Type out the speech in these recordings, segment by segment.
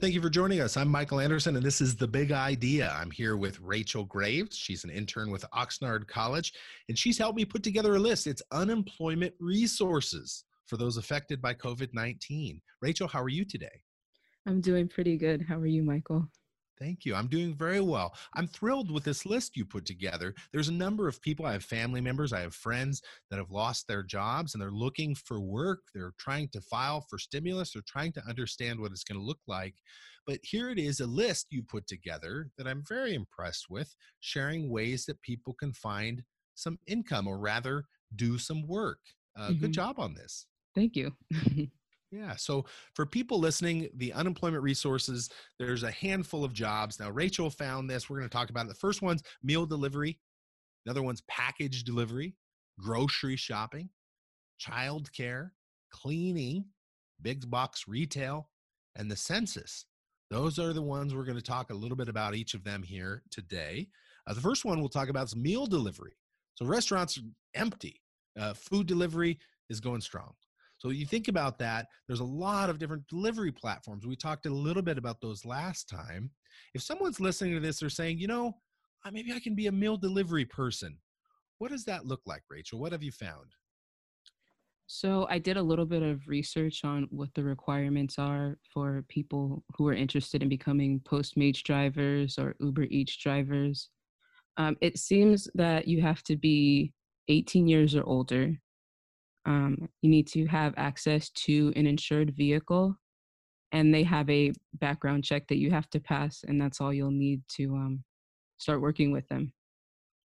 Thank you for joining us. I'm Michael Anderson, and this is The Big Idea. I'm here with Rachel Graves. She's an intern with Oxnard College, and she's helped me put together a list. It's unemployment resources for those affected by COVID 19. Rachel, how are you today? I'm doing pretty good. How are you, Michael? Thank you. I'm doing very well. I'm thrilled with this list you put together. There's a number of people. I have family members, I have friends that have lost their jobs and they're looking for work. They're trying to file for stimulus. They're trying to understand what it's going to look like. But here it is a list you put together that I'm very impressed with, sharing ways that people can find some income or rather do some work. Uh, mm-hmm. Good job on this. Thank you. Yeah. So for people listening, the unemployment resources, there's a handful of jobs. Now, Rachel found this. We're going to talk about it. The first one's meal delivery, another one's package delivery, grocery shopping, childcare, cleaning, big box retail, and the census. Those are the ones we're going to talk a little bit about each of them here today. Uh, the first one we'll talk about is meal delivery. So restaurants are empty. Uh, food delivery is going strong. So you think about that, there's a lot of different delivery platforms. We talked a little bit about those last time. If someone's listening to this, they're saying, you know, uh, maybe I can be a meal delivery person. What does that look like, Rachel? What have you found? So I did a little bit of research on what the requirements are for people who are interested in becoming Postmates drivers or Uber Eats drivers. Um, it seems that you have to be 18 years or older um, you need to have access to an insured vehicle and they have a background check that you have to pass and that's all you'll need to um, start working with them.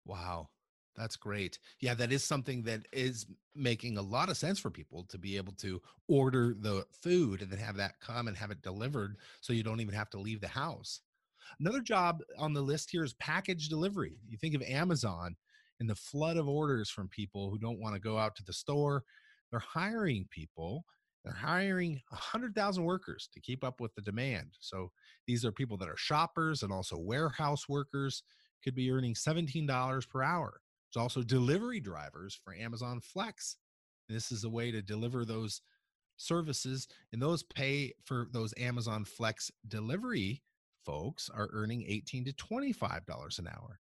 Wow that's great. Yeah that is something that is making a lot of sense for people to be able to order the food and then have that come and have it delivered so you don't even have to leave the house. Another job on the list here is package delivery. You think of amazon and the flood of orders from people who don't want to go out to the store. They're hiring people. They're hiring 100,000 workers to keep up with the demand. So these are people that are shoppers and also warehouse workers, could be earning $17 per hour. There's also delivery drivers for Amazon Flex. This is a way to deliver those services, and those pay for those Amazon Flex delivery folks are earning 18 to $25 an hour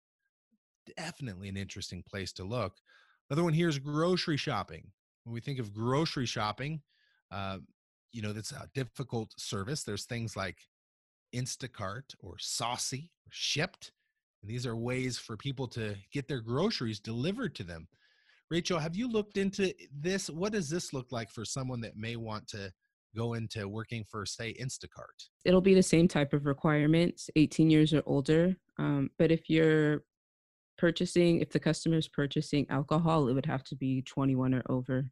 definitely an interesting place to look. Another one here is grocery shopping. When we think of grocery shopping, uh, you know, that's a difficult service. There's things like Instacart or Saucey or Shipt. And these are ways for people to get their groceries delivered to them. Rachel, have you looked into this? What does this look like for someone that may want to go into working for, say, Instacart? It'll be the same type of requirements, 18 years or older. Um, but if you're purchasing, if the customer is purchasing alcohol, it would have to be 21 or over.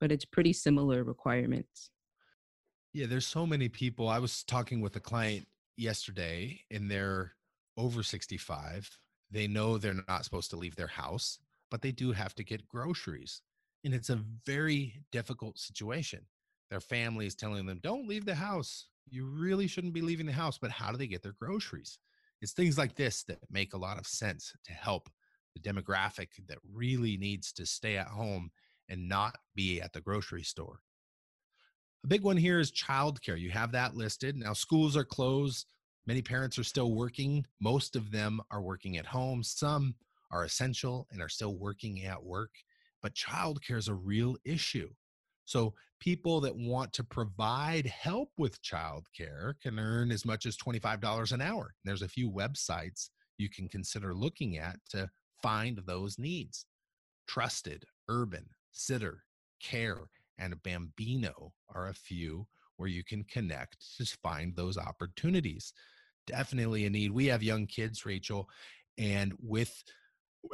But it's pretty similar requirements. Yeah, there's so many people. I was talking with a client yesterday and they're over 65. They know they're not supposed to leave their house, but they do have to get groceries. And it's a very difficult situation. Their family is telling them, don't leave the house. You really shouldn't be leaving the house. But how do they get their groceries? It's things like this that make a lot of sense to help the demographic that really needs to stay at home and not be at the grocery store. A big one here is childcare. You have that listed. Now, schools are closed. Many parents are still working. Most of them are working at home. Some are essential and are still working at work. But childcare is a real issue. So people that want to provide help with childcare can earn as much as $25 an hour. There's a few websites you can consider looking at to find those needs. Trusted, Urban, Sitter, Care, and Bambino are a few where you can connect to find those opportunities. Definitely a need. We have young kids, Rachel, and with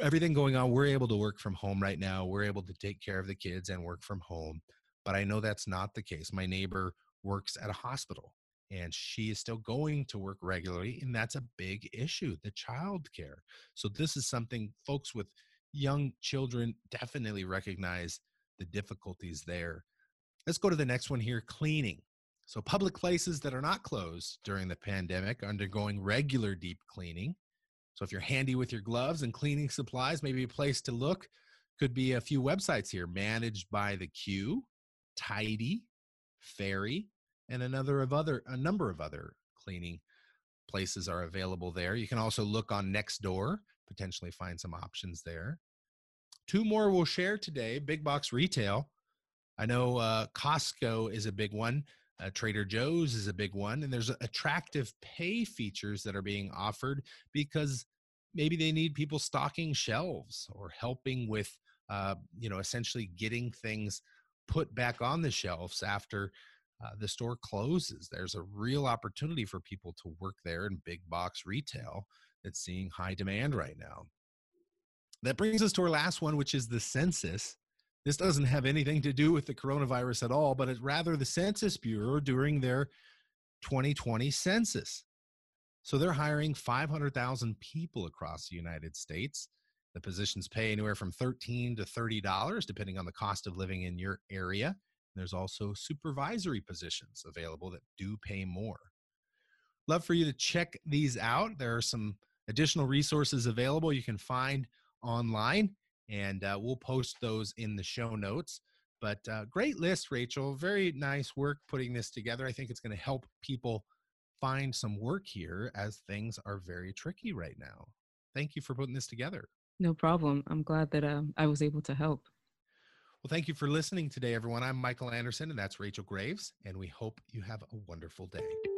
everything going on, we're able to work from home right now. We're able to take care of the kids and work from home. But I know that's not the case. My neighbor works at a hospital and she is still going to work regularly and that's a big issue the child care. So this is something folks with young children definitely recognize the difficulties there. Let's go to the next one here cleaning. So public places that are not closed during the pandemic undergoing regular deep cleaning. So if you're handy with your gloves and cleaning supplies maybe a place to look could be a few websites here managed by the Q tidy, fairy, and another of other a number of other cleaning places are available there. You can also look on Nextdoor, potentially find some options there. Two more we'll share today big box retail. I know uh, Costco is a big one. Uh, Trader Joe's is a big one, and there's attractive pay features that are being offered because maybe they need people stocking shelves or helping with, uh, you know, essentially getting things put back on the shelves after uh, the store closes. There's a real opportunity for people to work there in big box retail that's seeing high demand right now. That brings us to our last one, which is the census. This doesn't have anything to do with the coronavirus at all, but it's rather the Census Bureau during their 2020 census. So they're hiring 500,000 people across the United States. The positions pay anywhere from 13 to $30, depending on the cost of living in your area. There's also supervisory positions available that do pay more. Love for you to check these out. There are some additional resources available you can find online, and uh, we'll post those in the show notes. But uh, great list, Rachel. Very nice work putting this together. I think it's going to help people find some work here as things are very tricky right now. Thank you for putting this together. No problem. I'm glad that uh, I was able to help. Well, thank you for listening today, everyone. I'm Michael Anderson, and that's Rachel Graves, and we hope you have a wonderful day.